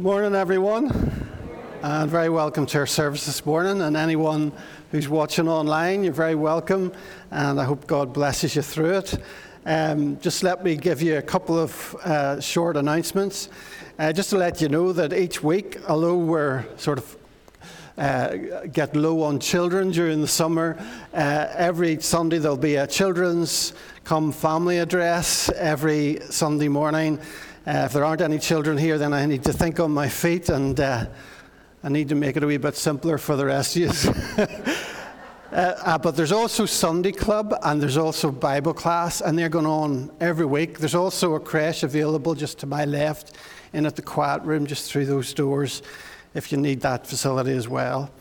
Morning, everyone, and very welcome to our service this morning. And anyone who's watching online, you're very welcome, and I hope God blesses you through it. Um, just let me give you a couple of uh, short announcements. Uh, just to let you know that each week, although we're sort of uh, get low on children during the summer. Uh, every Sunday there'll be a children's come family address every Sunday morning. Uh, if there aren't any children here, then I need to think on my feet and uh, I need to make it a wee bit simpler for the rest of you. Uh, uh, but there's also Sunday Club and there's also Bible class, and they're going on every week. There's also a creche available just to my left in at the quiet room, just through those doors, if you need that facility as well.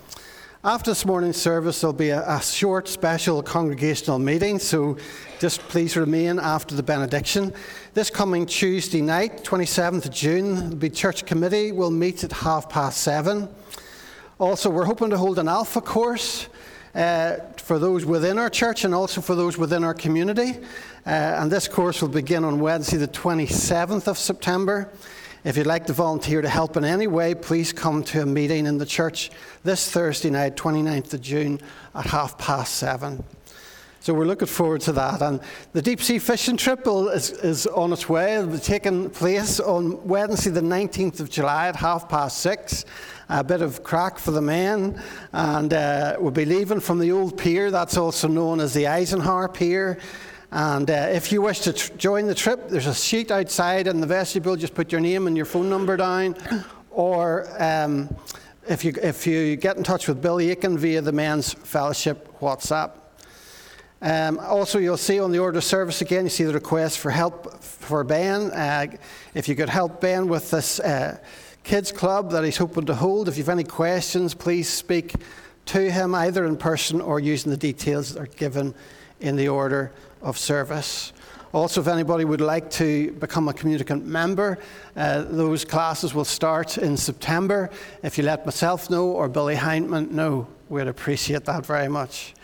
After this morning's service, there'll be a, a, short special congregational meeting, so just please remain after the benediction. This coming Tuesday night, 27th of June, the church committee will meet at half past seven. Also, we're hoping to hold an alpha course uh, for those within our church and also for those within our community. Uh, and this course will begin on Wednesday, the 27th of September. If you'd like to volunteer to help in any way, please come to a meeting in the church this Thursday night, 29th of June, at half past seven. So we're looking forward to that. And the deep sea fishing trip is, is on its way. It'll be taking place on Wednesday, the 19th of July at half past six. A bit of crack for the men. And uh, we'll be leaving from the old pier, that's also known as the Eisenhower Pier. And uh, if you wish to tr- join the trip, there's a sheet outside in the vestibule. Just put your name and your phone number down. Or um, if, you, if you get in touch with Billy Aiken via the Men's Fellowship WhatsApp. Um, also, you'll see on the order of service again, you see the request for help for Ben. Uh, if you could help Ben with this uh, kids club that he's hoping to hold, if you have any questions, please speak to him either in person or using the details that are given in the order of service. Also, if anybody would like to become a communicant member, uh, those classes will start in September. If you let myself know or Billy Hindman know, we'd appreciate that very much.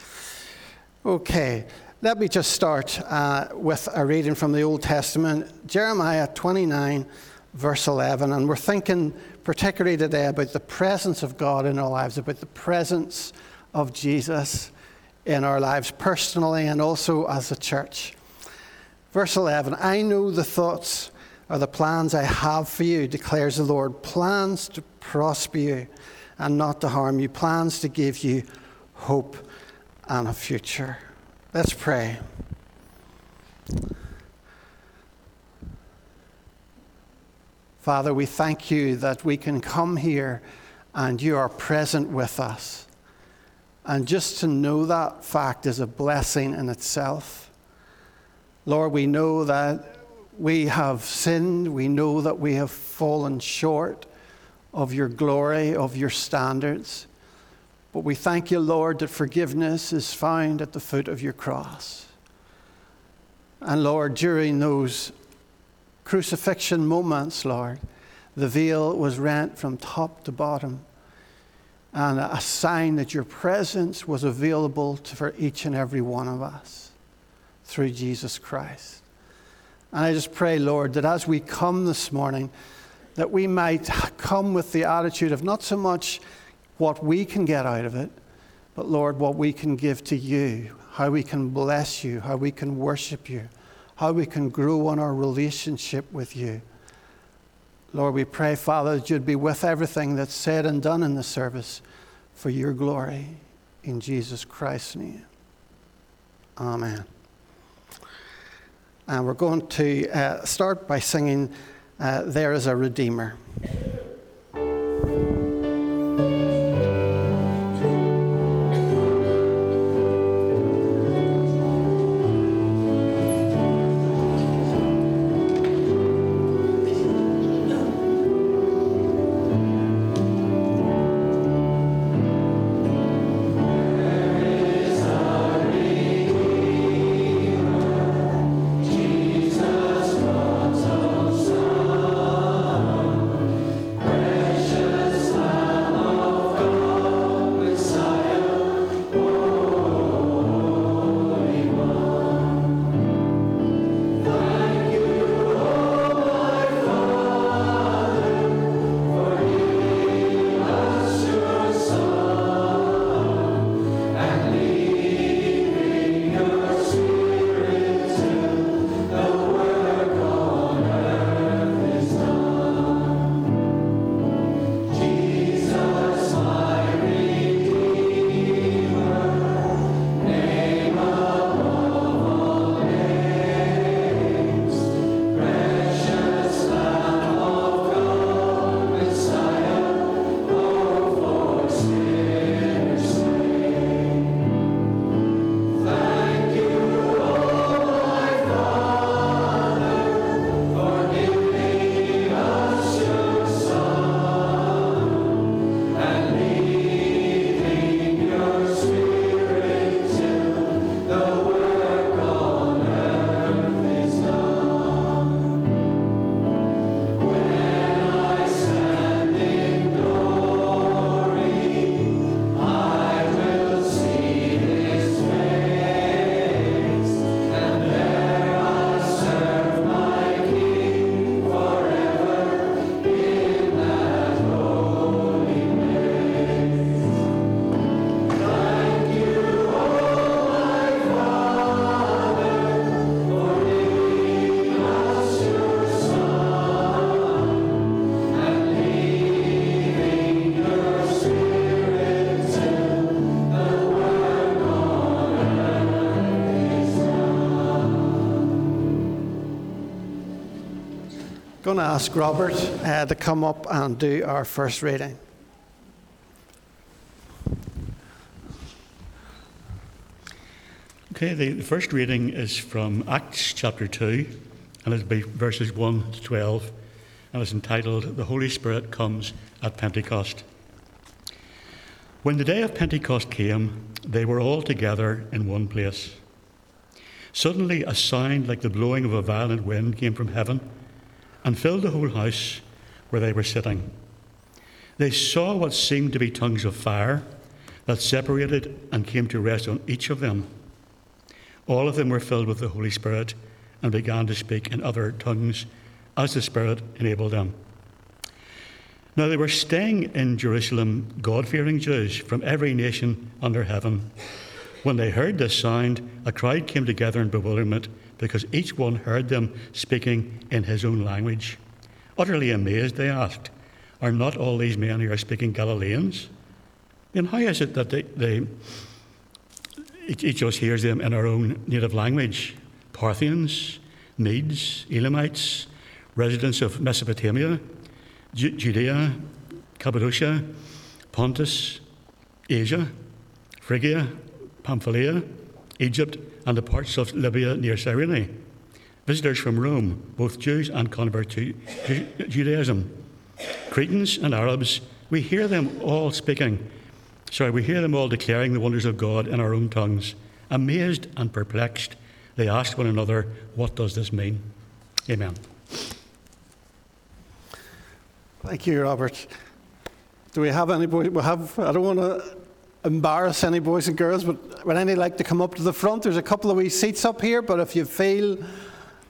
Okay, let me just start uh, with a reading from the Old Testament, Jeremiah 29, verse 11. And we're thinking particularly today about the presence of God in our lives, about the presence of Jesus in our lives personally and also as a church. Verse 11 I know the thoughts or the plans I have for you, declares the Lord plans to prosper you and not to harm you, plans to give you hope and a future. Let's pray. Father, we thank you that we can come here and you are present with us. And just to know that fact is a blessing in itself. Lord, we know that we have sinned. We know that we have fallen short of your glory, of your standards. But we thank you, Lord, that forgiveness is found at the foot of your cross. And Lord, during those crucifixion moments, Lord, the veil was rent from top to bottom and a sign that your presence was available to, for each and every one of us through Jesus Christ. And I just pray, Lord, that as we come this morning, that we might come with the attitude of not so much what we can get out of it, but Lord, what we can give to you, how we can bless you, how we can worship you, how we can grow in our relationship with you. Lord, we pray, Father, that you'd be with everything that's said and done in the service for your glory. In Jesus Christ's name. Amen. And we're going to uh, start by singing uh, There is a Redeemer. Going to ask Robert uh, to come up and do our first reading. Okay, the, the first reading is from Acts chapter 2, and it'll be verses 1 to 12, and it's entitled The Holy Spirit Comes at Pentecost. When the day of Pentecost came, they were all together in one place. Suddenly, a sound like the blowing of a violent wind came from heaven and filled the whole house where they were sitting. They saw what seemed to be tongues of fire that separated and came to rest on each of them. All of them were filled with the Holy Spirit and began to speak in other tongues as the Spirit enabled them. Now they were staying in Jerusalem, God fearing Jews from every nation under heaven. When they heard this sound, a crowd came together in bewilderment because each one heard them speaking in his own language. Utterly amazed, they asked, Are not all these men who are speaking Galileans? Then how is it that they, they each of us hears them in our own native language Parthians, Medes, Elamites, residents of Mesopotamia, Judea, Cappadocia, Pontus, Asia, Phrygia, Pamphylia, Egypt, and the parts of Libya near Cyrene. Visitors from Rome, both Jews and converts to Judaism. Cretans and Arabs, we hear them all speaking Sorry, we hear them all declaring the wonders of God in our own tongues. Amazed and perplexed, they asked one another, What does this mean? Amen. Thank you, Robert. Do we have any? We have, I don't want to embarrass any boys and girls, but would any like to come up to the front? There's a couple of wee seats up here, but if you feel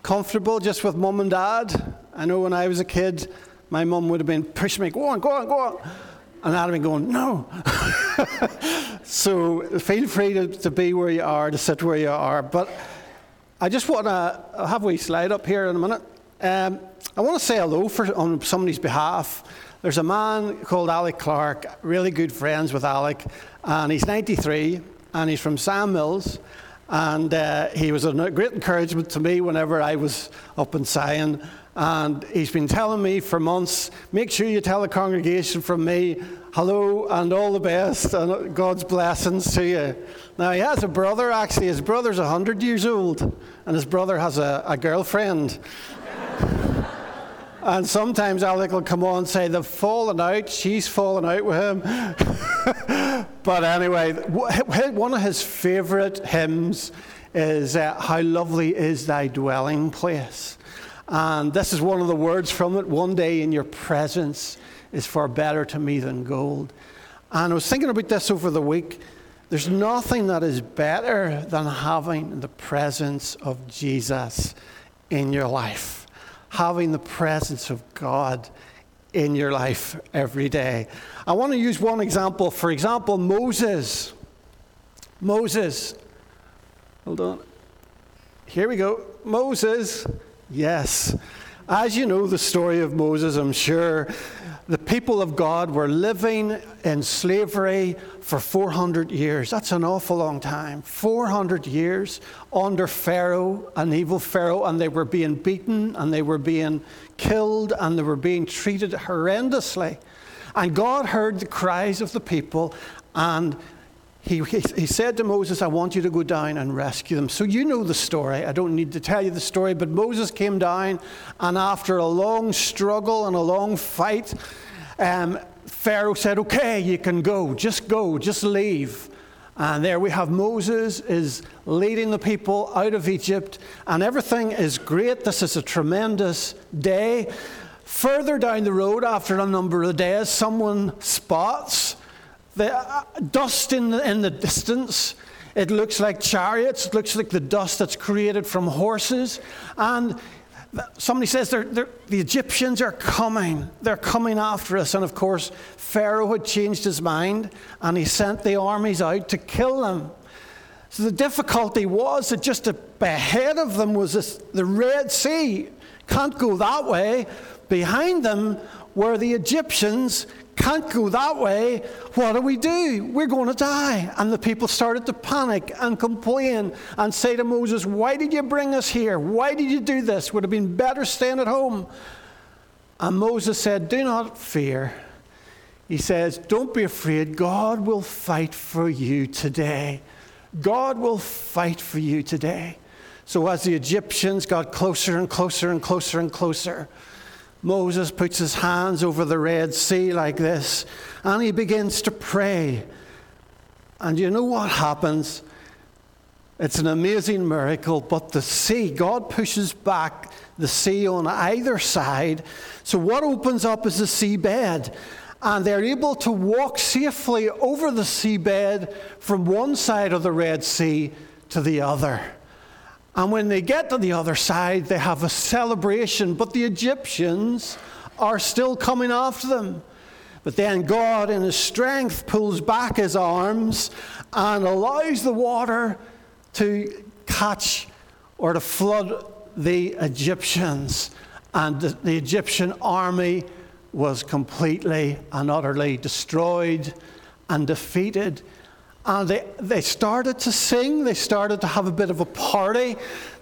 comfortable just with mum and dad, I know when I was a kid, my mum would have been pushing me, go on, go on, go on. And I'd have been going, no. so feel free to, to be where you are, to sit where you are. But I just want to have a wee slide up here in a minute. Um, I want to say hello for, on somebody's behalf. There's a man called Alec Clark, really good friends with Alec, and he's 93, and he's from Sion Mills. And uh, he was a great encouragement to me whenever I was up in Sion. And he's been telling me for months make sure you tell the congregation from me hello and all the best and God's blessings to you. Now, he has a brother, actually. His brother's 100 years old, and his brother has a, a girlfriend. and sometimes Alec will come on and say, They've fallen out, she's fallen out with him. but anyway, one of his favourite hymns is uh, How Lovely is Thy Dwelling Place. And this is one of the words from it one day in your presence is far better to me than gold. And I was thinking about this over the week. There's nothing that is better than having the presence of Jesus in your life, having the presence of God in your life every day. I want to use one example. For example, Moses. Moses. Hold on. Here we go. Moses Yes. As you know the story of Moses, I'm sure the people of God were living in slavery for 400 years. That's an awful long time. 400 years under Pharaoh, an evil Pharaoh, and they were being beaten and they were being killed and they were being treated horrendously. And God heard the cries of the people and he, he, said to Moses, I want you to go down and rescue them. So you know the story. I don't need to tell you the story, but Moses came down, and after a long struggle and a long fight, um, Pharaoh said, Okay, you can go. Just go. Just leave. And there we have Moses is leading the people out of Egypt, and everything is great. This is a tremendous day. Further down the road, after a number of days, someone spots the uh, dust in the, in the distance. It looks like chariots. It looks like the dust that's created from horses. And somebody says they're, they're, the Egyptians are coming. They're coming after us. And of course, Pharaoh had changed his mind and he sent the armies out to kill them. So the difficulty was that just ahead of them was this, the Red Sea. Can't go that way. Behind them were the Egyptians can't go that way. What do we do? We're going to die. And the people started to panic and complain and say to Moses, Why did you bring us here? Why did you do this? Would have been better staying at home. And Moses said, Do not fear. He says, Don't be afraid. God will fight for you today. God will fight for you today. So as the Egyptians got closer and closer and closer and closer, Moses puts his hands over the Red Sea like this, and he begins to pray. And you know what happens? It's an amazing miracle, but the sea, God pushes back the sea on either side. So what opens up is the seabed. And they're able to walk safely over the seabed from one side of the Red Sea to the other. And when they get to the other side, they have a celebration, but the Egyptians are still coming after them. But then God, in His strength, pulls back His arms and allows the water to catch or to flood the Egyptians. And the, Egyptian army was completely and utterly destroyed and defeated. And they, they started to sing, they started to have a bit of a party.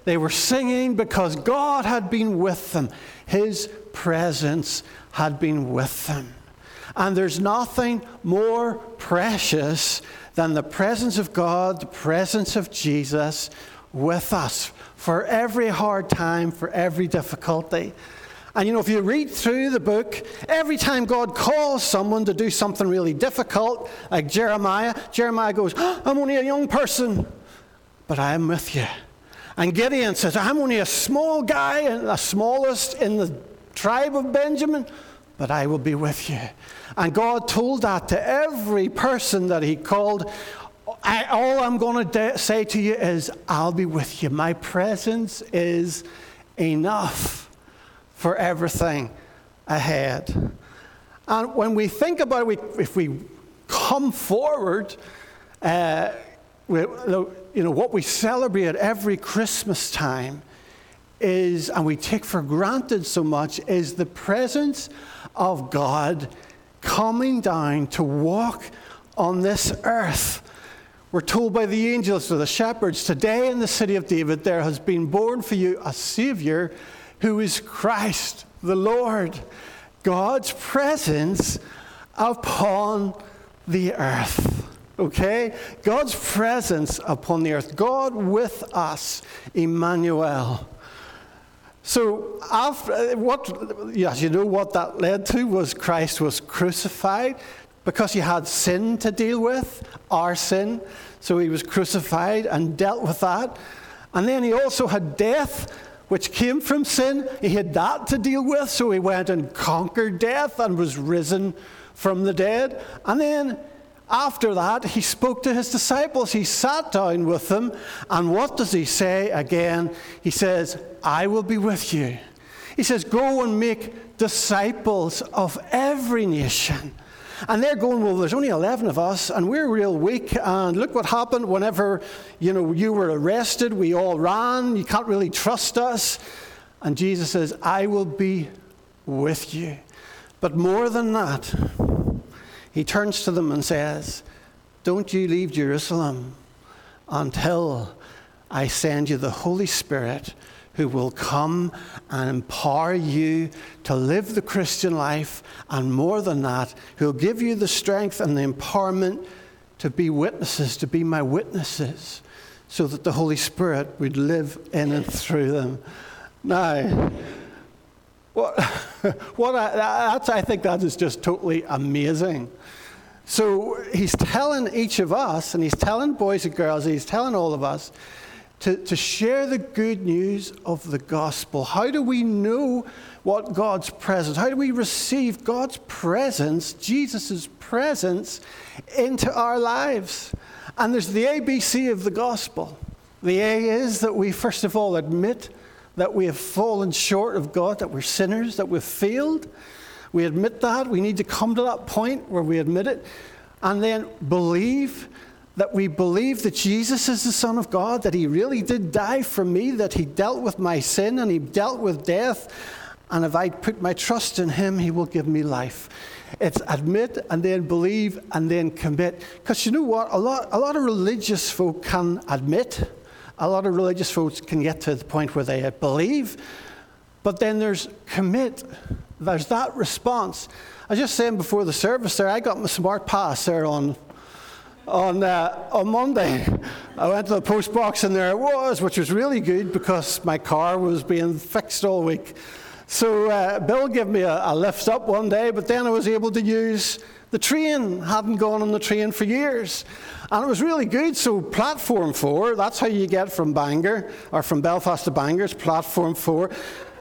They were singing because God had been with them, His presence had been with them. And there's nothing more precious than the presence of God, the presence of Jesus with us for every hard time, for every difficulty. And you know, if you read through the book, every time God calls someone to do something really difficult, like Jeremiah, Jeremiah goes, oh, I'm only a young person, but I am with you. And Gideon says, I'm only a small guy and the smallest in the tribe of Benjamin, but I will be with you. And God told that to every person that He called. I, all I'm going to de- say to you is, I'll be with you. My presence is enough for everything ahead. And when we think about it, if we come forward, uh, you know, what we celebrate every Christmas time is, and we take for granted so much, is the presence of God coming down to walk on this earth. We're told by the angels to the shepherds, today in the city of David there has been born for you a Savior who is Christ the Lord, God's presence upon the earth. Okay? God's presence upon the earth. God with us, Emmanuel. So, after, what, yes, you know what that led to was Christ was crucified because he had sin to deal with, our sin. So he was crucified and dealt with that. And then he also had death which came from sin. He had that to deal with, so he went and conquered death and was risen from the dead. And then after that, he spoke to his disciples. He sat down with them. And what does he say again? He says, I will be with you. He says, Go and make disciples of every nation and they're going, well, there's only 11 of us, and we're real weak. And look what happened whenever, you know, you were arrested. We all ran. You can't really trust us. And Jesus says, I will be with you. But more than that, he turns to them and says, Don't you leave Jerusalem until I send you the Holy Spirit who will come and empower you to live the Christian life, and more than that, who'll give you the strength and the empowerment to be witnesses, to be my witnesses, so that the Holy Spirit would live in and through them. Now, what, what I, that's, I think that is just totally amazing. So he's telling each of us, and he's telling boys and girls, and he's telling all of us, to, to share the good news of the gospel. How do we know what God's presence, how do we receive God's presence, Jesus' presence, into our lives? And there's the ABC of the gospel. The A is that we, first of all, admit that we have fallen short of God, that we're sinners, that we've failed. We admit that. We need to come to that point where we admit it. And then believe that we believe that Jesus is the Son of God, that He really did die for me, that He dealt with my sin and He dealt with death, and if I put my trust in Him, He will give me life. It's admit and then believe and then commit. Because you know what? A lot, a lot of religious folk can admit, a lot of religious folks can get to the point where they believe, but then there's commit there's that response. I was just saying before the service there, I got my smart pass there on on, uh, on Monday. I went to the post box and there it was, which was really good because my car was being fixed all week. So uh, Bill gave me a, a, lift up one day, but then I was able to use the train. Hadn't gone on the train for years. And it was really good. So platform four, that's how you get from Bangor, or from Belfast to Bangor, it's platform four.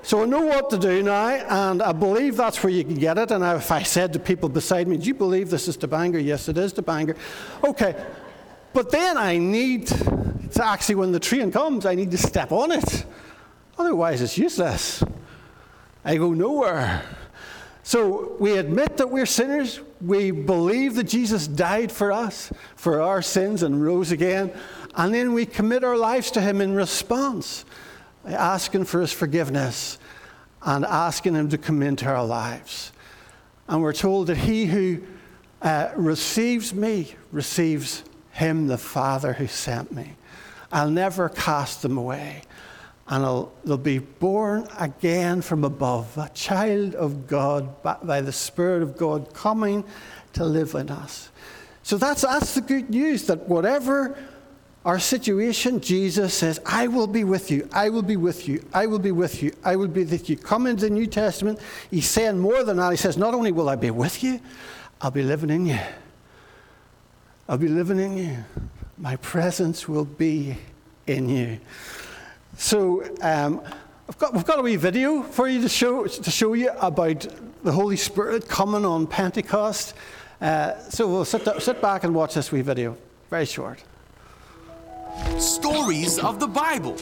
So I know what to do now, and I believe that's where you can get it. And if I said to people beside me, Do you believe this is to Bangor? Yes, it is to Bangor. Okay. But then I need to actually, when the train comes, I need to step on it. Otherwise, it's useless. I go nowhere. So we admit that we're sinners. We believe that Jesus died for us, for our sins, and rose again. And then we commit our lives to Him in response, asking for His forgiveness and asking Him to come into our lives. And we're told that He who uh, receives me receives Him, the Father who sent me. I'll never cast them away and they'll be born again from above, a child of God by the Spirit of God coming to live in us. So that's, that's the good news that whatever our situation, Jesus says, I will be with you, I will be with you, I will be with you, I will be with you. Come into the New Testament, he's saying more than that. He says, Not only will I be with you, I'll be living in you. I'll be living in you. My presence will be in you. So um, I've got, we've got a wee video for you to show, to show you about the Holy Spirit coming on Pentecost. Uh, so we'll sit, sit back and watch this wee video. Very short. Stories of the Bible.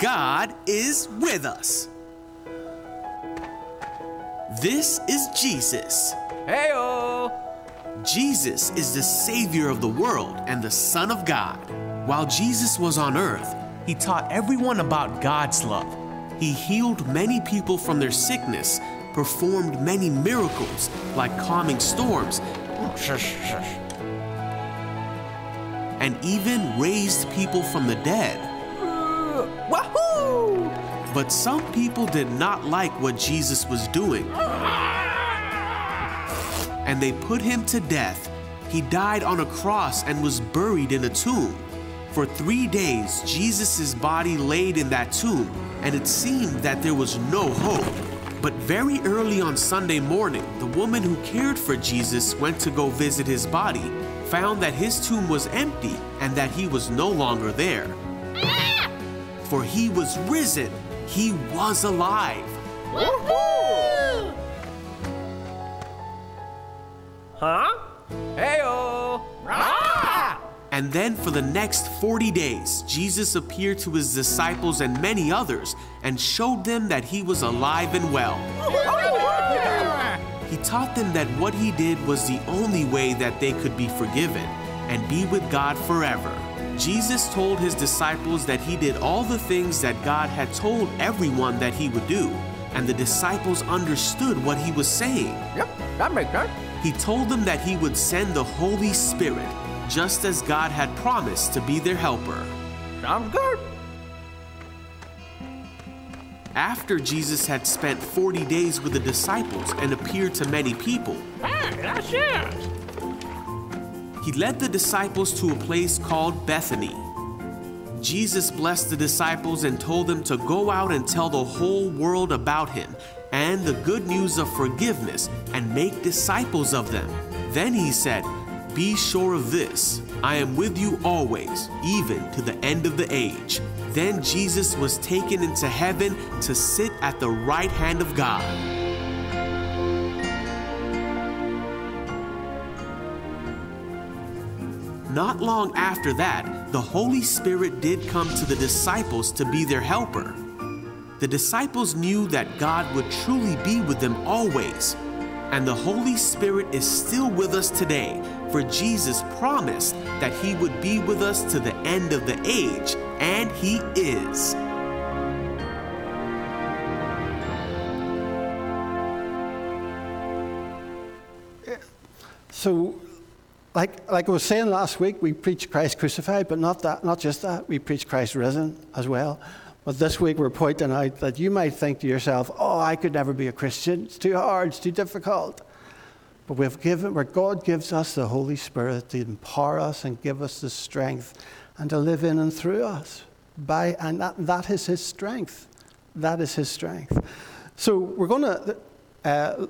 God is with us. This is Jesus. Heyo! Jesus is the Savior of the world and the Son of God. While Jesus was on earth, he taught everyone about God's love. He healed many people from their sickness, performed many miracles like calming storms, oh, and even raised people from the dead. Wahoo! But some people did not like what Jesus was doing. And they put him to death. He died on a cross and was buried in a tomb. For three days, Jesus' body laid in that tomb, and it seemed that there was no hope. But very early on Sunday morning, the woman who cared for Jesus went to go visit his body, found that his tomb was empty and that he was no longer there. For he was risen, he was alive. Huh? Heyo! And then for the next 40 days, Jesus appeared to his disciples and many others and showed them that he was alive and well. He taught them that what he did was the only way that they could be forgiven and be with God forever. Jesus told his disciples that he did all the things that God had told everyone that he would do, and the disciples understood what he was saying. Yep, that makes sense. He told them that he would send the Holy Spirit just as God had promised to be their helper. Sounds good. After Jesus had spent 40 days with the disciples and appeared to many people, hey, that's it. he led the disciples to a place called Bethany. Jesus blessed the disciples and told them to go out and tell the whole world about him and the good news of forgiveness and make disciples of them. Then he said, be sure of this I am with you always, even to the end of the age. Then Jesus was taken into heaven to sit at the right hand of God. Not long after that, the Holy Spirit did come to the disciples to be their helper. The disciples knew that God would truly be with them always, and the Holy Spirit is still with us today for Jesus promised that he would be with us to the end of the age, and he is. So, like, like I was saying last week, we preach Christ crucified, but not, that, not just that, we preach Christ risen as well. But this week we're pointing out that you might think to yourself, oh, I could never be a Christian. It's too hard, it's too difficult. But we've given, where God gives us the Holy Spirit to empower us and give us the strength and to live in and through us. By, and that, that is His strength. That is His strength. So we're going to uh,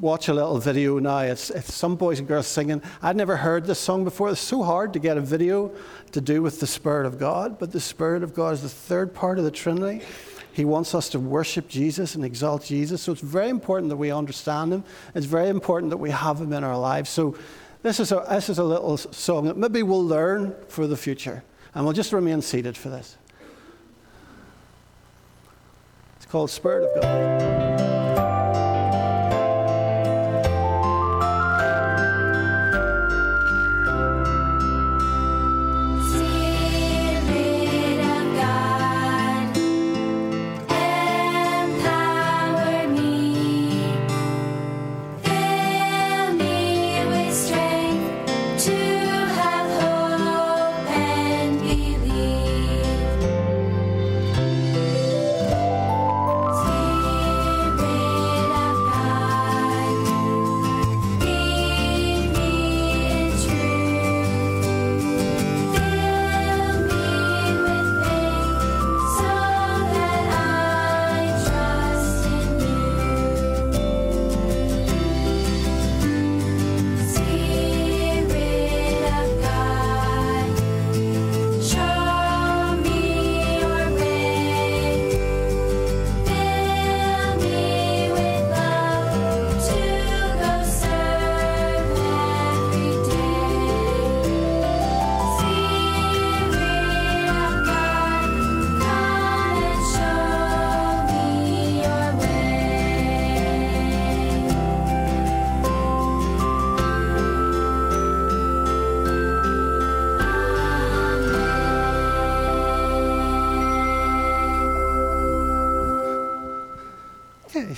watch a little video now. It's, it's some boys and girls singing. I'd never heard this song before. It's so hard to get a video to do with the Spirit of God, but the Spirit of God is the third part of the Trinity. He wants us to worship Jesus and exalt Jesus. So it's very important that we understand Him. It's very important that we have Him in our lives. So this is a, this is a little song that maybe we'll learn for the future. And we'll just remain seated for this. It's called Spirit of God.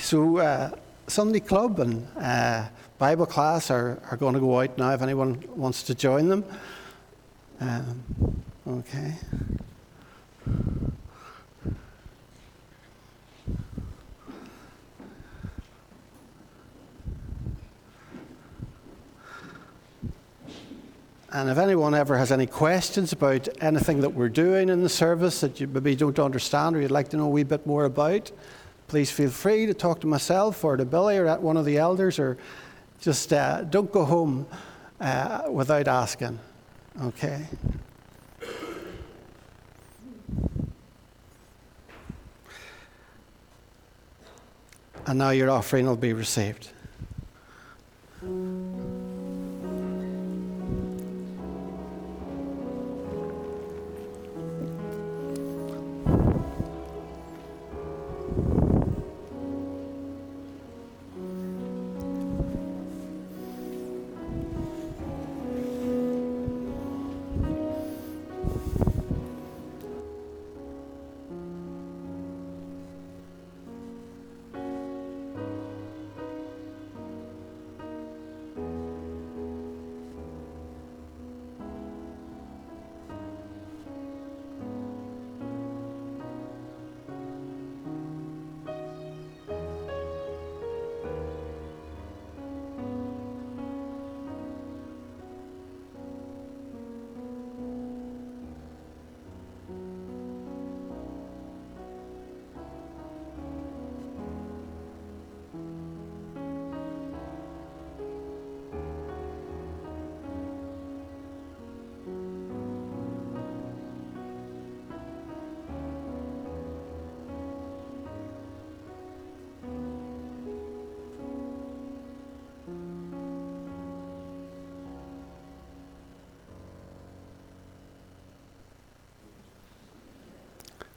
So uh, Sunday Club and uh, Bible class are, are going to go out now if anyone wants to join them. Um, okay. And if anyone ever has any questions about anything that we're doing in the service that you maybe don't understand or you'd like to know a wee bit more about, please feel free to talk to myself or to Billy or at one of the elders, or just uh, don't go home uh, without asking. Okay? And now your offering will be received.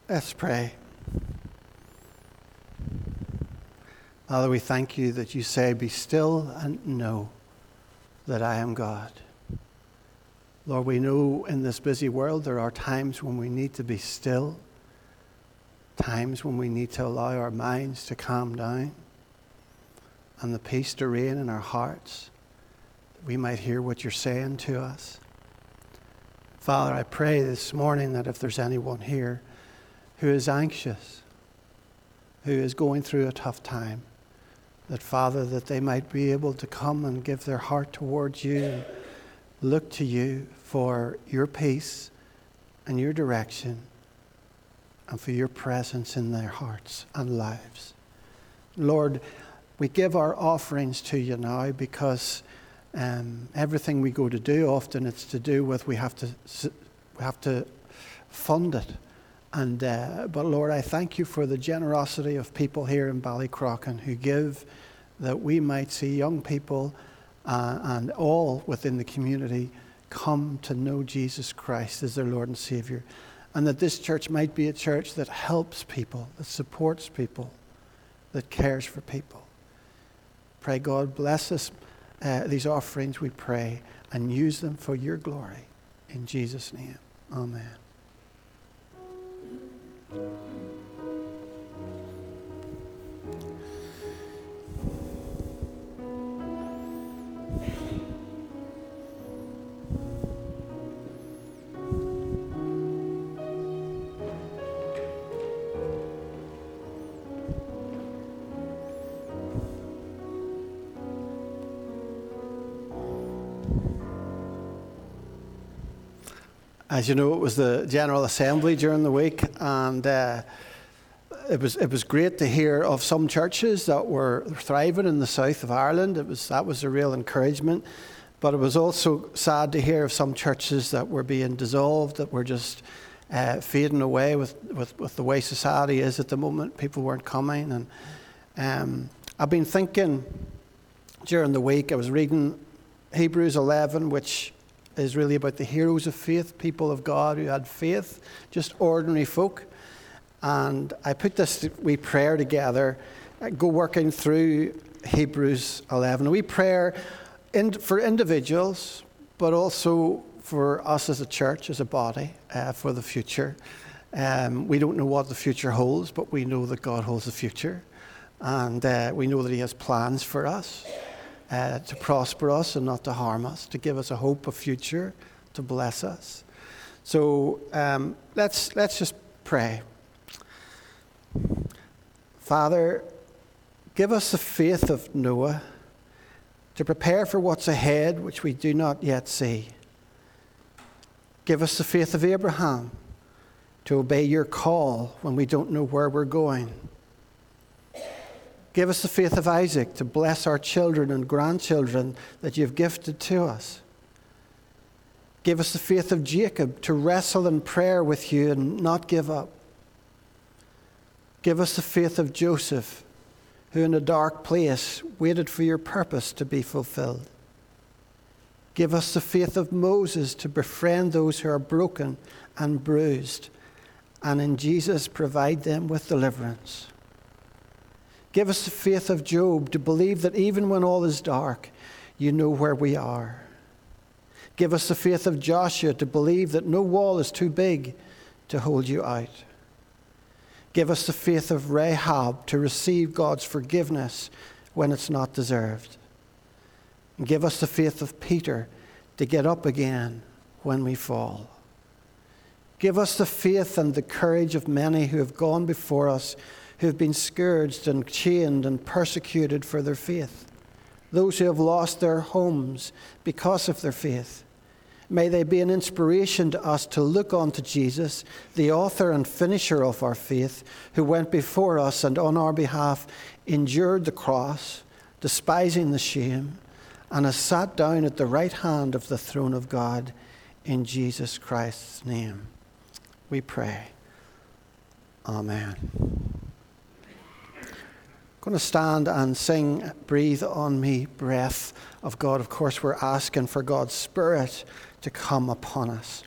Let's pray. Father, we thank you that you say, Be still and know that I am God. Lord, we know in this busy world there are times when we need to be still, times when we need to allow our minds to calm down and the peace to reign in our hearts, that we might hear what you're saying to us. Father, I pray this morning that if there's anyone here who is anxious, who is going through a tough time. That, Father, that they might be able to come and give their heart towards you and look to you for your peace and your direction and for your presence in their hearts and lives. Lord, we give our offerings to you now because um, everything we go to do, often it's to do with we have to, we have to fund it. And, uh, but Lord, I thank you for the generosity of people here in Ballycrochan who give that we might see young people uh, and all within the community come to know Jesus Christ as their Lord and Savior. And that this church might be a church that helps people, that supports people, that cares for people. Pray God bless us, uh, these offerings, we pray, and use them for your glory. In Jesus' name, amen. うん。As you know, it was the General Assembly during the week, and uh, it was it was great to hear of some churches that were thriving in the south of Ireland. It was that was a real encouragement, but it was also sad to hear of some churches that were being dissolved, that were just uh, fading away with, with, with the way society is at the moment. People weren't coming, and um, I've been thinking during the week. I was reading Hebrews 11, which is really about the heroes of faith, people of God who had faith, just ordinary folk. And I put this wee prayer together, uh, go working through Hebrews 11. A wee prayer in, for individuals, but also for us as a church, as a body, uh, for the future. Um, we don't know what the future holds, but we know that God holds the future. And uh, we know that He has plans for us uh, to prosper us and not to harm us, to give us a hope of future, to bless us. So um, let's, let's just pray. Father, give us the faith of Noah to prepare for what's ahead, which we do not yet see. Give us the faith of Abraham to obey your call when we don't know where we're going. Give us the faith of Isaac to bless our children and grandchildren that you've gifted to us. Give us the faith of Jacob to wrestle in prayer with you and not give up. Give us the faith of Joseph, who in a dark place waited for your purpose to be fulfilled. Give us the faith of Moses to befriend those who are broken and bruised, and in Jesus provide them with deliverance. Give us the faith of Job to believe that even when all is dark, you know where we are. Give us the faith of Joshua to believe that no wall is too big to hold you out. Give us the faith of Rahab to receive God's forgiveness when it's not deserved. And give us the faith of Peter to get up again when we fall. Give us the faith and the courage of many who have gone before us, who have been scourged and chained and persecuted for their faith, those who have lost their homes because of their faith. May they be an inspiration to us to look unto Jesus, the author and finisher of our faith, who went before us and on our behalf endured the cross, despising the shame, and has sat down at the right hand of the throne of God in Jesus Christ's name. We pray. Amen. Going to stand and sing Breathe on Me, Breath of God. Of course, we're asking for God's Spirit to come upon us.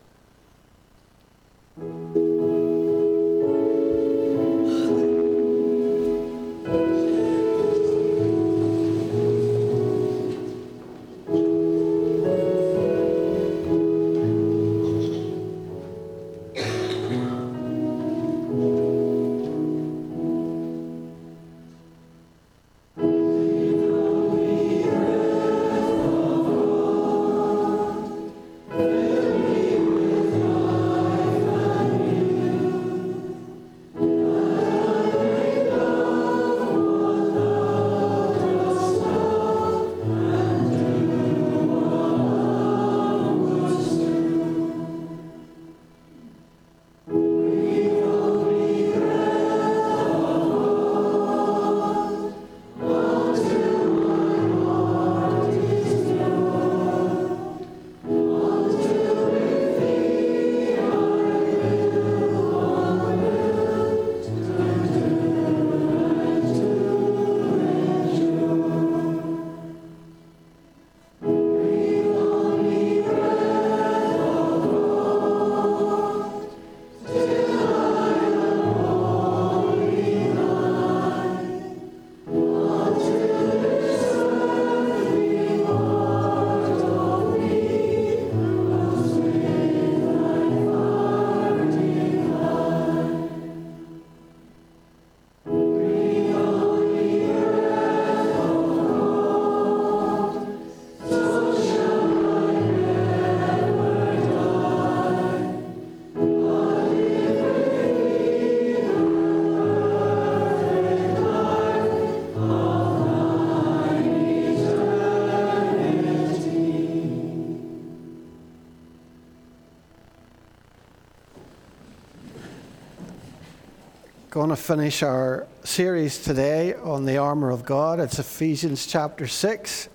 Going to finish our series today on the armor of God. It's Ephesians chapter 6,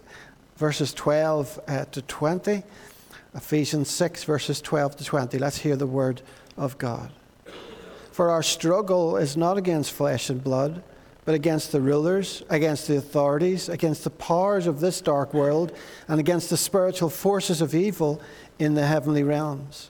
verses 12 uh, to 20. Ephesians 6, verses 12 to 20. Let's hear the word of God. For our struggle is not against flesh and blood, but against the rulers, against the authorities, against the powers of this dark world, and against the spiritual forces of evil in the heavenly realms.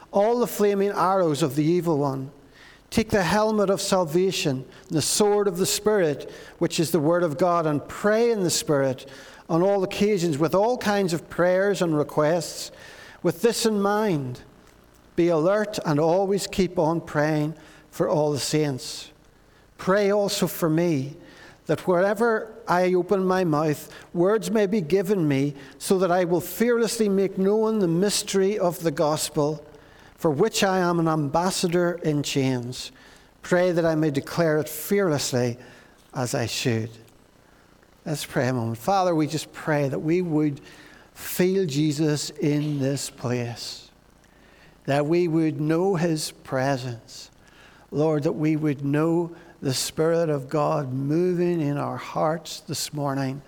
all the flaming arrows of the evil one. Take the helmet of salvation, the sword of the Spirit, which is the Word of God, and pray in the Spirit on all occasions with all kinds of prayers and requests. With this in mind, be alert and always keep on praying for all the saints. Pray also for me, that wherever I open my mouth, words may be given me, so that I will fearlessly make known the mystery of the gospel for which I am an ambassador in chains. Pray that I may declare it fearlessly as I should. Let's pray a moment. Father, we just pray that we would feel Jesus in this place, that we would know his presence. Lord, that we would know the Spirit of God moving in our hearts this morning,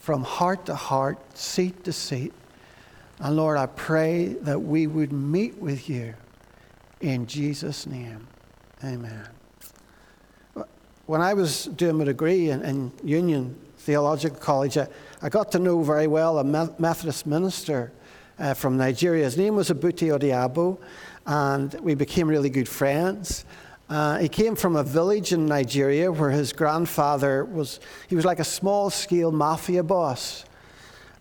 from heart to heart, seat to seat. And Lord, I pray that we would meet with you in Jesus' name. Amen. When I was doing my degree in, in Union Theological College, I, I, got to know very well a Methodist minister uh, from Nigeria. His name was Abuti Odiabo, and we became really good friends. Uh, he came from a village in Nigeria where his grandfather was, he was like a small scale mafia boss.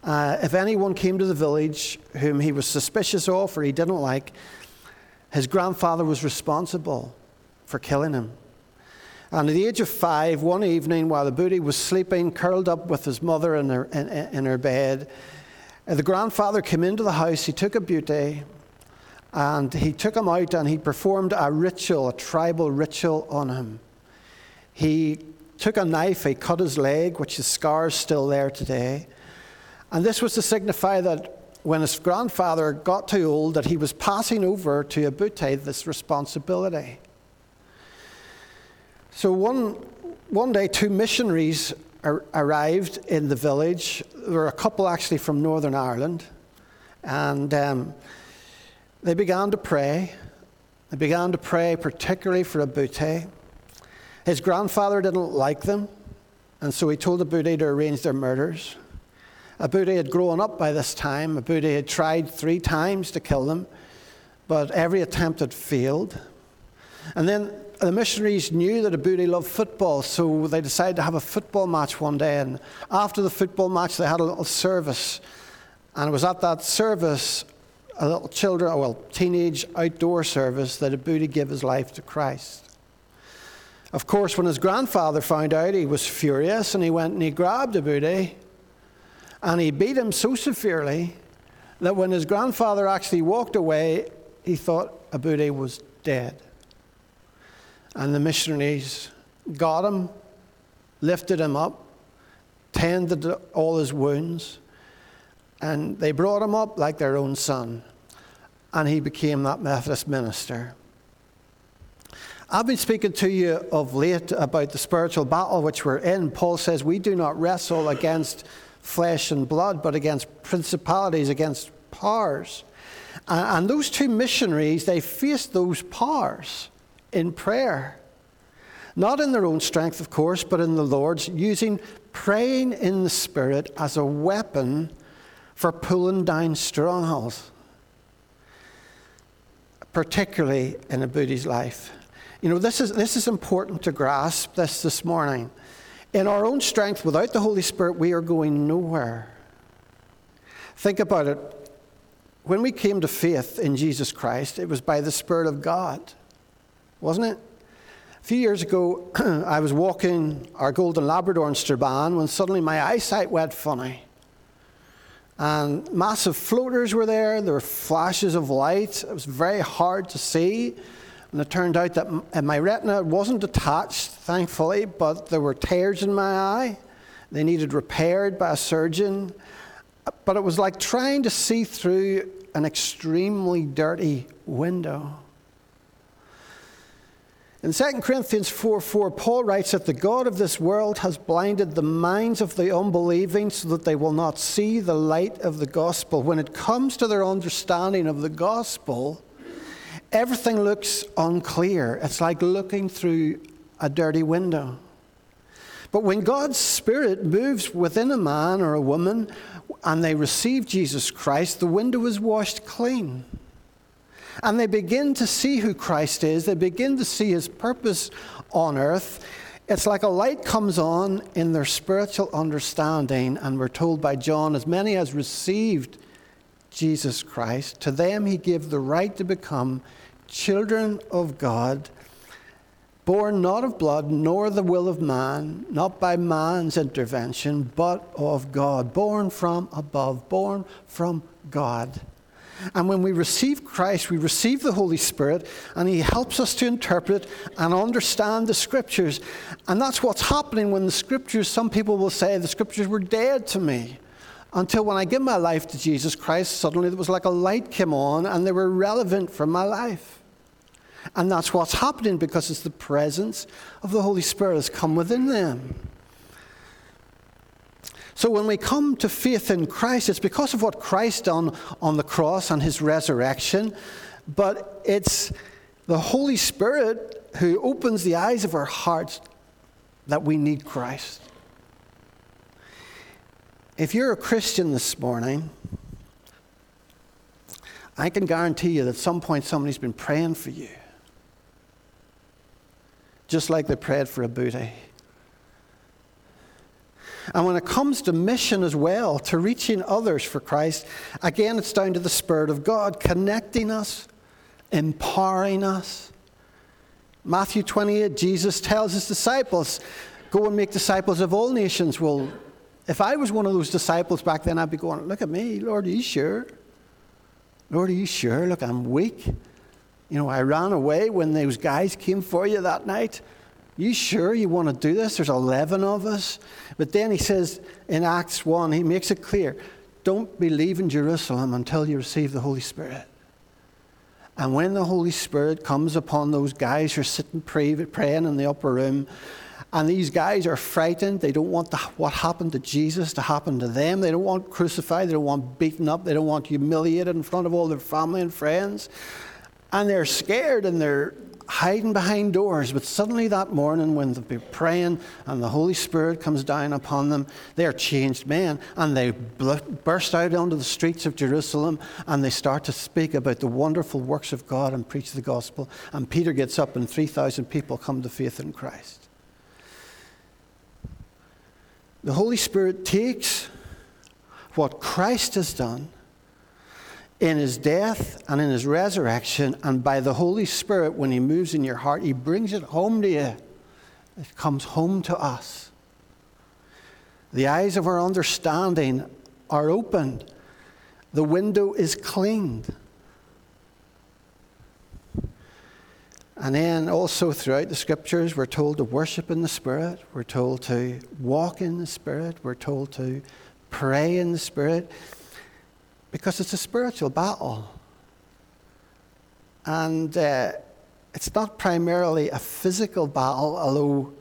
Uh, if anyone came to the village whom he was suspicious of or he didn't like, his grandfather was responsible for killing him. And at the age of five, one evening, while the booty was sleeping, curled up with his mother in her, in, in her bed, the grandfather came into the house. He took a Abuti and he took him out and he performed a ritual, a tribal ritual on him. He took a knife, he cut his leg, which his scar is still there today. And this was to signify that when his grandfather got too old, that he was passing over to Abuti this responsibility. So one, one day, two missionaries ar- arrived in the village. There were a couple actually from Northern Ireland. And um, they began to pray. They began to pray particularly for Abuti. His grandfather didn't like them, and so he told Abuti to arrange their murders. Abuti had grown up by this time. Abuti had tried three times to kill them, but every attempt had failed. And then the missionaries knew that Abuti loved football, so they decided to have a football match one day. And after the football match, they had a little service. And it was at that service, a little children, oh, well, teenage outdoor service, that Abuti gave his life to Christ. Of course, when his grandfather found out, he was furious and he went and he grabbed Abuti and he beat him so severely that when his grandfather actually walked away, he thought Abuti was dead. And the missionaries got him, lifted him up, tended all his wounds, and they brought him up like their own son. And he became that Methodist minister. I've been speaking to you of late about the spiritual battle which we're in. Paul says we do not wrestle against flesh and blood, but against principalities, against powers. And those two missionaries, they faced those powers in prayer. Not in their own strength, of course, but in the Lord's, using praying in the Spirit as a weapon for pulling down strongholds, particularly in Abuti's life. You know, this is, this is important to grasp this this morning. In our own strength, without the Holy Spirit, we are going nowhere. Think about it. When we came to faith in Jesus Christ, it was by the Spirit of God wasn't it? A few years ago, I was walking our Golden Labrador in Strabane when suddenly my eyesight went funny. And massive floaters were there, there were flashes of light. It was very hard to see. And it turned out that uh, my retina wasn't detached, thankfully, but there were tears in my eye. They needed repaired by a surgeon. But it was like trying to see through an extremely dirty window. In 2 Corinthians 4 4, Paul writes that the God of this world has blinded the minds of the unbelieving so that they will not see the light of the gospel. When it comes to their understanding of the gospel, everything looks unclear. It's like looking through a dirty window. But when God's Spirit moves within a man or a woman and they receive Jesus Christ, the window is washed clean. And they begin to see who Christ is, they begin to see his purpose on earth. It's like a light comes on in their spiritual understanding, and we're told by John, as many as received Jesus Christ, to them he gave the right to become children of God, born not of blood, nor the will of man, not by man's intervention, but of God, born from above, born from God. And when we receive Christ, we receive the Holy Spirit, and He helps us to interpret and understand the Scriptures. And that's what's happening when the Scriptures, some people will say, the Scriptures were dead to me. Until when I give my life to Jesus Christ, suddenly there was like a light came on, and they were relevant for my life. And that's what's happening because it's the presence of the Holy Spirit has come within them. So when we come to faith in Christ, it's because of what Christ done on the cross and his resurrection, but it's the Holy Spirit who opens the eyes of our hearts that we need Christ. If you're a Christian this morning, I can guarantee you that at some point somebody's been praying for you. Just like they prayed for Abuti. And when it comes to mission as well, to reaching others for Christ, again, it's down to the Spirit of God connecting us, empowering us. Matthew 28, Jesus tells his disciples, Go and make disciples of all nations. Well, if I was one of those disciples back then, I'd be going, Look at me, Lord, are you sure? Lord, are you sure? Look, I'm weak. You know, I ran away when those guys came for you that night. You sure you want to do this? There's 11 of us. But then he says in Acts 1, he makes it clear don't believe in Jerusalem until you receive the Holy Spirit. And when the Holy Spirit comes upon those guys who are sitting pray, praying in the upper room, and these guys are frightened. They don't want the, what happened to Jesus to happen to them. They don't want crucified. They don't want beaten up. They don't want humiliated in front of all their family and friends. And they're scared and they're hiding behind doors. But suddenly that morning, when they've been praying and the Holy Spirit comes down upon them, they are changed men. And they burst out onto the streets of Jerusalem and they start to speak about the wonderful works of God and preach the gospel. And Peter gets up and 3,000 people come to faith in Christ. The Holy Spirit takes what Christ has done in his death and in his resurrection, and by the Holy Spirit, when he moves in your heart, he brings it home to you. It comes home to us. The eyes of our understanding are opened, the window is cleaned. And then also throughout the scriptures, we're told to worship in the Spirit, we're told to walk in the Spirit, we're told to pray in the Spirit, because it's a spiritual battle. And uh, it's not primarily a physical battle, although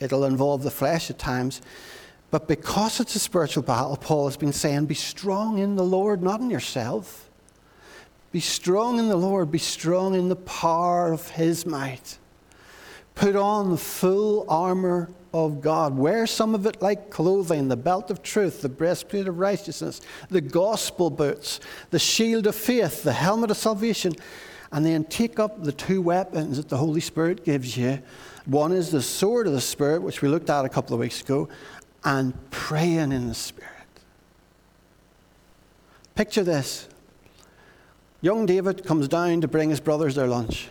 it'll involve the flesh at times. But because it's a spiritual battle, Paul has been saying, be strong in the Lord, not in yourself. Be strong in the Lord, be strong in the power of his might. Put on the full armor of God. Wear some of it like clothing the belt of truth, the breastplate of righteousness, the gospel boots, the shield of faith, the helmet of salvation, and then take up the two weapons that the Holy Spirit gives you. One is the sword of the Spirit, which we looked at a couple of weeks ago, and praying in the Spirit. Picture this Young David comes down to bring his brothers their lunch.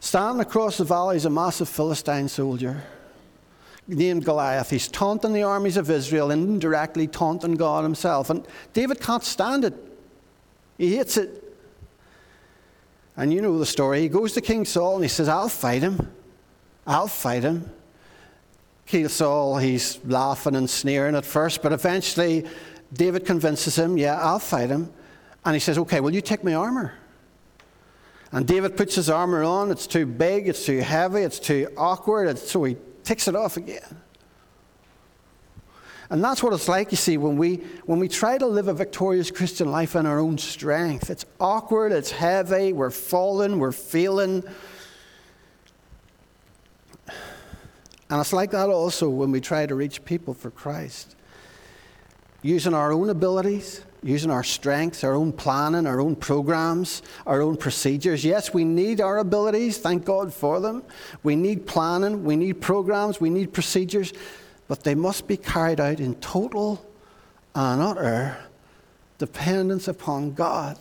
Standing across the valley is a massive Philistine soldier named Goliath. He's taunting the armies of Israel and indirectly taunting God himself. And David can't stand it, he hates it. And you know the story. He goes to King Saul and he says, I'll fight him. I'll fight him. King Saul, he's laughing and sneering at first, but eventually David convinces him, Yeah, I'll fight him. And he says, Okay, will you take my armor? And David puts his armor on. It's too big, it's too heavy, it's too awkward. It's, so he takes it off again. And that's what it's like, you see, when we, when we try to live a victorious Christian life in our own strength. It's awkward, it's heavy, we're falling, we're failing. And it's like that also when we try to reach people for Christ. Using our own abilities, using our strengths, our own planning, our own programs, our own procedures. Yes, we need our abilities, thank God for them. We need planning, we need programs, we need procedures, but they must be carried out in total and utter dependence upon God.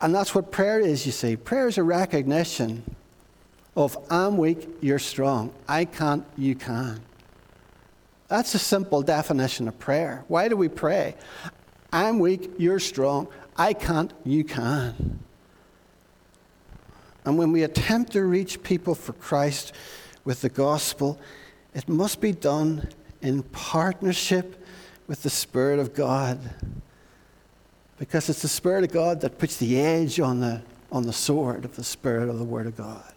And that's what prayer is, you see. Prayer is a recognition of I'm weak, you're strong. I can't, you can. That's a simple definition of prayer. Why do we pray? I'm weak, you're strong. I can't, you can. And when we attempt to reach people for Christ with the gospel, it must be done in partnership with the Spirit of God. Because it's the Spirit of God that puts the edge on the, on the sword of the Spirit of the Word of God.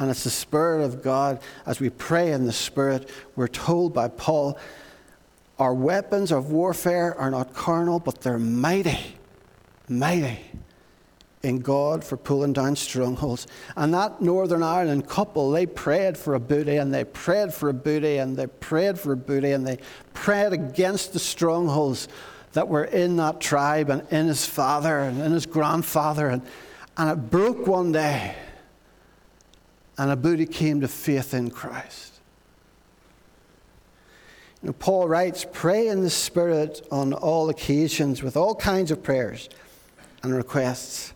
And it's the Spirit of God, as we pray in the Spirit, we're told by Paul, our weapons of warfare are not carnal, but they're mighty, mighty in God for pulling down strongholds. And that Northern Ireland couple, they prayed for Abuti and they prayed for Abuti and they prayed for Abuti and they prayed against the strongholds that were in that tribe and in his father and in his grandfather. And, and it broke one day and Abuti came to faith in Christ. You know, Paul writes, pray in the Spirit on all occasions with all kinds of prayers and requests.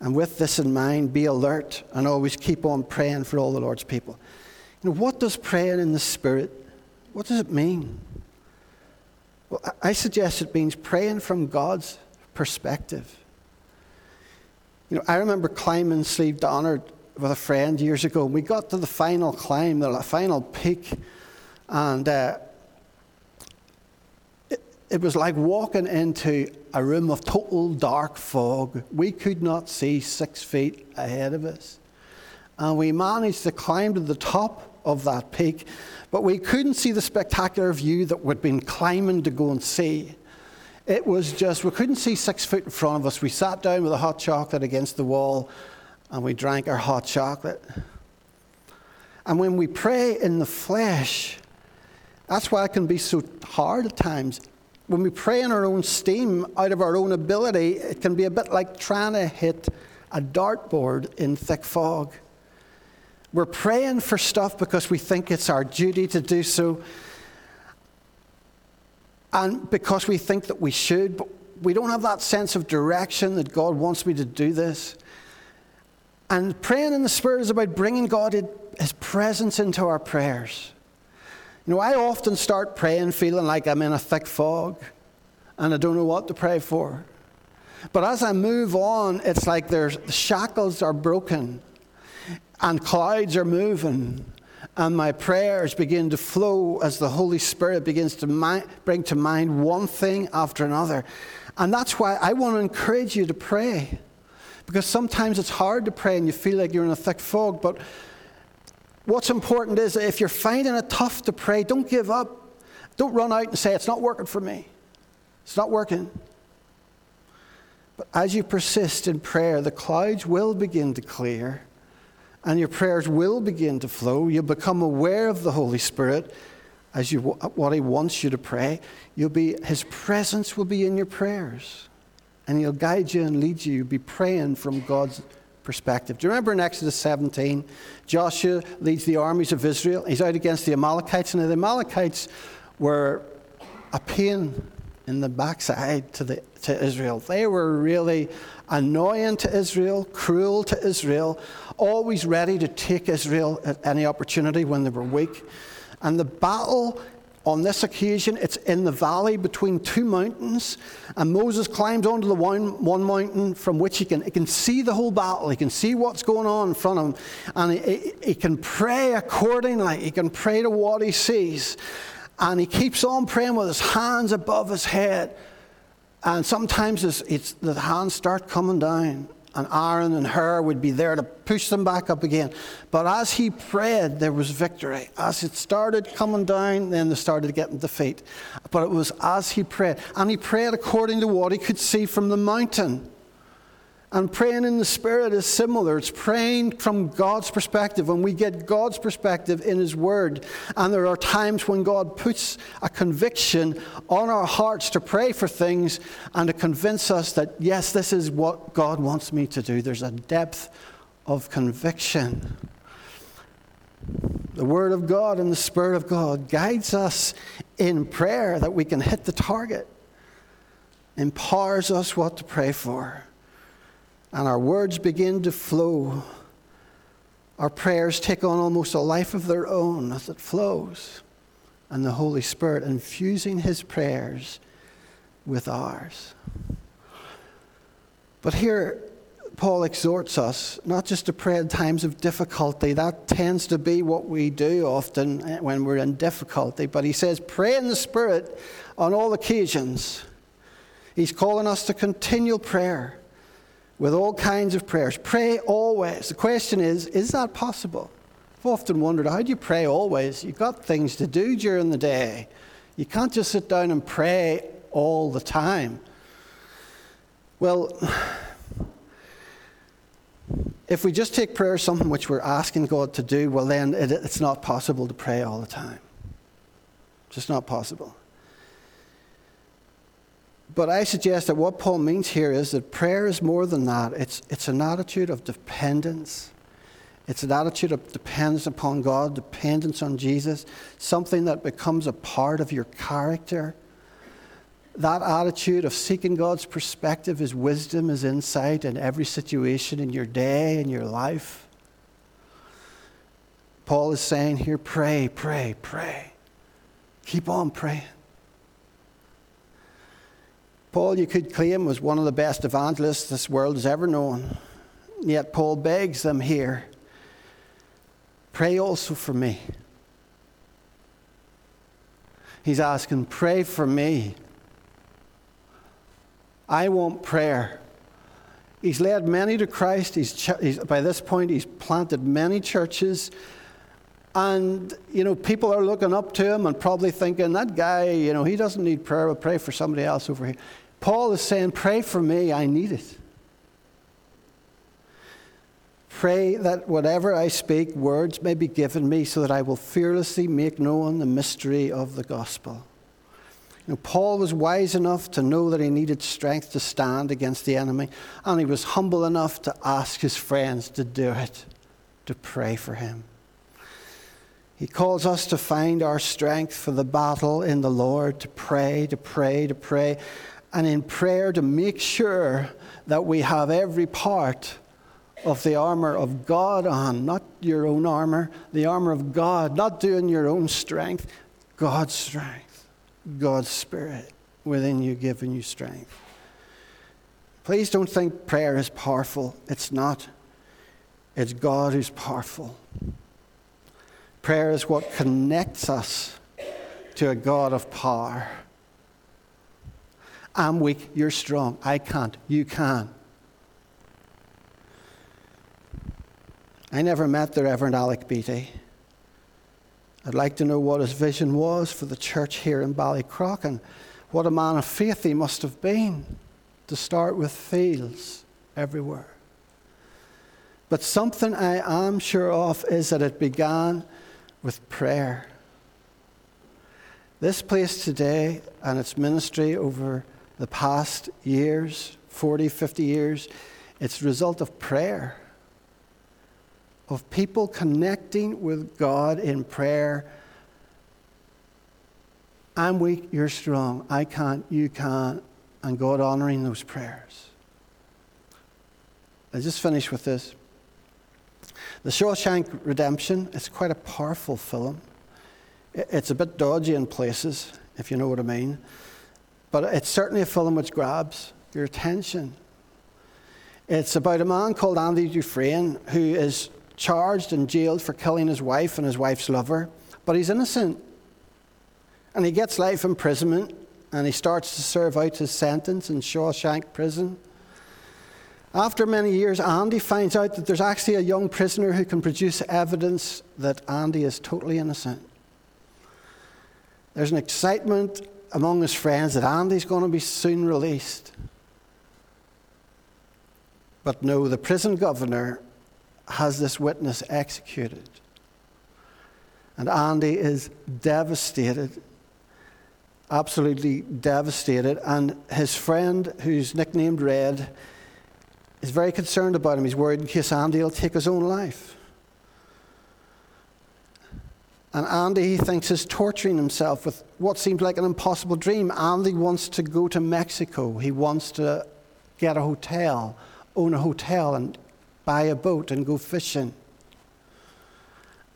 And with this in mind, be alert and always keep on praying for all the Lord's people. You know, what does praying in the Spirit, what does it mean? Well, I suggest it means praying from God's perspective. You know, I remember climbing Slieve Donard with a friend years ago. We got to the final climb, the final peak, and uh, it, it was like walking into a room of total dark fog. We could not see six feet ahead of us. And we managed to climb to the top of that peak, but we couldn't see the spectacular view that we'd been climbing to go and see. It was just, we couldn't see six feet in front of us. We sat down with a hot chocolate against the wall and we drank our hot chocolate. And when we pray in the flesh, that's why it can be so hard at times. When we pray in our own steam, out of our own ability, it can be a bit like trying to hit a dartboard in thick fog. We're praying for stuff because we think it's our duty to do so, and because we think that we should, but we don't have that sense of direction that God wants me to do this. And praying in the Spirit is about bringing God, His presence into our prayers. You know, I often start praying feeling like I'm in a thick fog and I don't know what to pray for. But as I move on, it's like there's, the shackles are broken and clouds are moving and my prayers begin to flow as the Holy Spirit begins to mi- bring to mind one thing after another. And that's why I want to encourage you to pray. Because sometimes it's hard to pray and you feel like you're in a thick fog. But what's important is that if you're finding it tough to pray, don't give up. Don't run out and say, It's not working for me. It's not working. But as you persist in prayer, the clouds will begin to clear and your prayers will begin to flow. You'll become aware of the Holy Spirit as you, what He wants you to pray. You'll be, His presence will be in your prayers and He'll guide you and lead you. You'll be praying from God's perspective. Do you remember in Exodus 17, Joshua leads the armies of Israel? He's out against the Amalekites, and the Amalekites were a pain in the backside to, the, to Israel. They were really annoying to Israel, cruel to Israel, always ready to take Israel at any opportunity when they were weak. And the battle on this occasion, it's in the valley between two mountains, and Moses climbs onto the one, one mountain from which he can, he can see the whole battle. He can see what's going on in front of him, and he, he, he can pray accordingly. He can pray to what he sees. And he keeps on praying with his hands above his head. And sometimes it's, it's, the hands start coming down, and Aaron and Hur would be there to push them back up again. But as he prayed, there was victory. As it started coming down, then they started getting defeat. But it was as he prayed. And he prayed according to what he could see from the mountain. And praying in the Spirit is similar. It's praying from God's perspective, and we get God's perspective in His Word. And there are times when God puts a conviction on our hearts to pray for things and to convince us that, yes, this is what God wants me to do. There's a depth of conviction. The Word of God and the Spirit of God guides us in prayer that we can hit the target, empowers us what to pray for and our words begin to flow. Our prayers take on almost a life of their own as it flows, and the Holy Spirit infusing His prayers with ours. But here, Paul exhorts us not just to pray in times of difficulty. That tends to be what we do often when we're in difficulty. But he says, pray in the Spirit on all occasions. He's calling us to continual prayer with all kinds of prayers. Pray always. The question is, is that possible? I've often wondered, how do you pray always? You've got things to do during the day. You can't just sit down and pray all the time. Well, if we just take prayer as something which we're asking God to do, well, then it, it's not possible to pray all the time. It's Just not possible. But I suggest that what Paul means here is that prayer is more than that. It's, it's an attitude of dependence. It's an attitude of dependence upon God, dependence on Jesus, something that becomes a part of your character. That attitude of seeking God's perspective, His wisdom, His insight in every situation in your day, in your life. Paul is saying here pray, pray, pray. Keep on praying. Paul, you could claim, was one of the best evangelists this world has ever known. Yet Paul begs them here pray also for me. He's asking, pray for me. I want prayer. He's led many to Christ. He's, he's, by this point, he's planted many churches. And, you know, people are looking up to him and probably thinking, that guy, you know, he doesn't need prayer. We'll pray for somebody else over here. Paul is saying, pray for me. I need it. Pray that whatever I speak, words may be given me so that I will fearlessly make known the mystery of the gospel. You know, Paul was wise enough to know that he needed strength to stand against the enemy, and he was humble enough to ask his friends to do it, to pray for him. He calls us to find our strength for the battle in the Lord, to pray, to pray, to pray, and in prayer to make sure that we have every part of the armor of God on, not your own armor, the armor of God, not doing your own strength, God's strength, God's Spirit within you giving you strength. Please don't think prayer is powerful. It's not. It's God who's powerful. Prayer is what connects us to a God of power. I'm weak, you're strong. I can't, you can. I never met the Reverend Alec Beatty. I'd like to know what his vision was for the church here in Ballycrochan what a man of faith he must have been to start with fields everywhere. But something I am sure of is that it began with prayer. This place today and its ministry over the past years 40, 50 years it's the result of prayer of people connecting with God in prayer I'm weak, you're strong. I can't, you can't. And God honoring those prayers. I'll just finish with this. The Shawshank Redemption, it's quite a powerful film. It's a bit dodgy in places, if you know what I mean. But it's certainly a film which grabs your attention. It's about a man called Andy Dufresne who is charged and jailed for killing his wife and his wife's lover, but he's innocent. And he gets life imprisonment and he starts to serve out his sentence in Shawshank prison. After many years, Andy finds out that there's actually a young prisoner who can produce evidence that Andy is totally innocent. There's an excitement among his friends that Andy's going to be soon released. But no, the prison governor has this witness executed. And Andy is devastated, absolutely devastated. And his friend, who's nicknamed Red, is very concerned about him. He's worried in case Andy will take his own life. And Andy, he thinks, is torturing himself with what seems like an impossible dream. Andy wants to go to Mexico. He wants to get a hotel, own a hotel, and buy a boat and go fishing.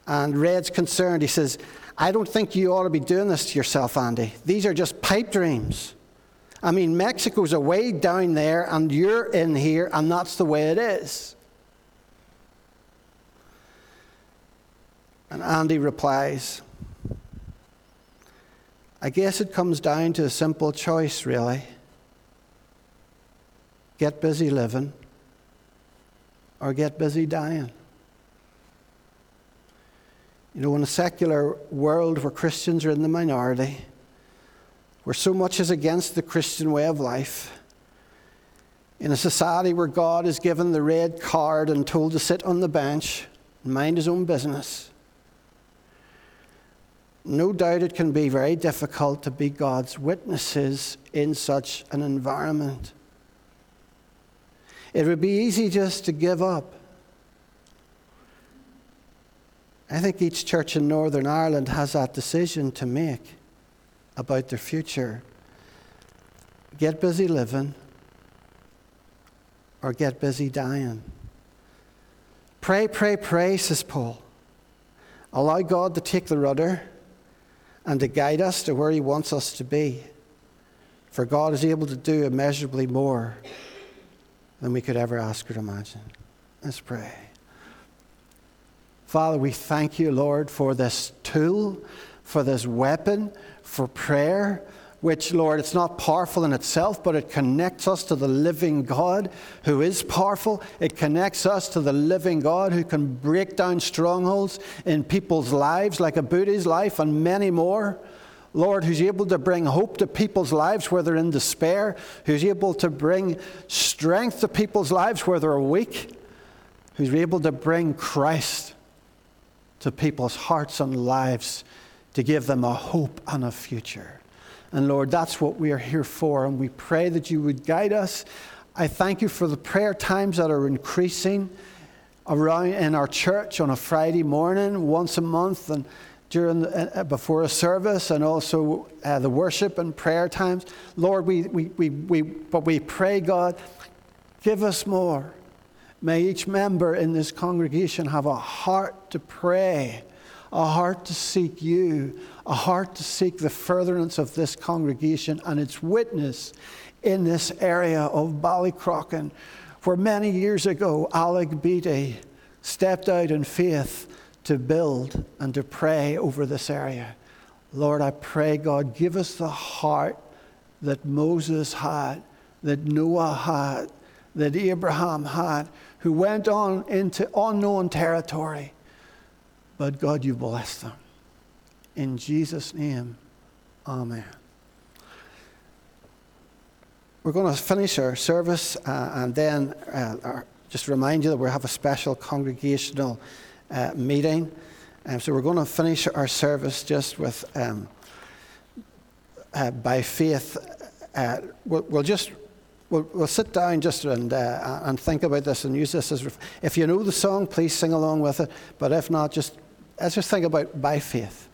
And Red's concerned. He says, I don't think you ought to be doing this to yourself, Andy. These are just pipe dreams. I mean, Mexico's away down there, and you're in here, and that's the way it is. And Andy replies, I guess it comes down to a simple choice, really. Get busy living or get busy dying. You know, in a secular world where Christians are in the minority, where so much is against the Christian way of life, in a society where God is given the red card and told to sit on the bench and mind his own business, no doubt it can be very difficult to be God's witnesses in such an environment. It would be easy just to give up. I think each church in Northern Ireland has that decision to make about their future. Get busy living or get busy dying. Pray, pray, pray, says Paul. Allow God to take the rudder and to guide us to where He wants us to be. For God is able to do immeasurably more than we could ever ask or imagine. Let's pray. Father, we thank you, Lord, for this tool, for this weapon, for prayer, which, Lord, it's not powerful in itself, but it connects us to the living God who is powerful. It connects us to the living God who can break down strongholds in people's lives, like Abuti's life and many more. Lord, who's able to bring hope to people's lives where they're in despair, who's able to bring strength to people's lives where they're weak, who's able to bring Christ to people's hearts and lives to give them a hope and a future. And Lord, that's what we are here for, and we pray that you would guide us. I thank you for the prayer times that are increasing around in our church on a Friday morning, once a month, and during the, uh, before a service, and also uh, the worship and prayer times. Lord, we, we, we, we, but we pray, God, give us more. May each member in this congregation have a heart to pray, a heart to seek you, a heart to seek the furtherance of this congregation and its witness in this area of Ballycrochan, where many years ago Alec Beatty stepped out in faith to build and to pray over this area. Lord, I pray, God, give us the heart that Moses had, that Noah had, that Abraham had, who went on into unknown territory. But God, you bless them. In Jesus' name, Amen. We're going to finish our service uh, and then uh, our, just remind you that we have a special congregational uh, meeting. Um, so we're going to finish our service just with, um, uh, by faith, uh, we'll, we'll just We'll, we'll, sit down just and, uh, and think about this and use this as. Ref- if you know the song, please sing along with it. But if not, just let's just think about by faith.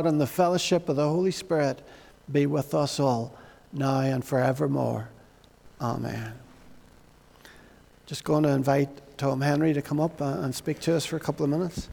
God and the fellowship of the Holy Spirit be with us all, now and forevermore. Amen. Just going to invite Tom Henry to come up uh, and speak to us for a couple of minutes.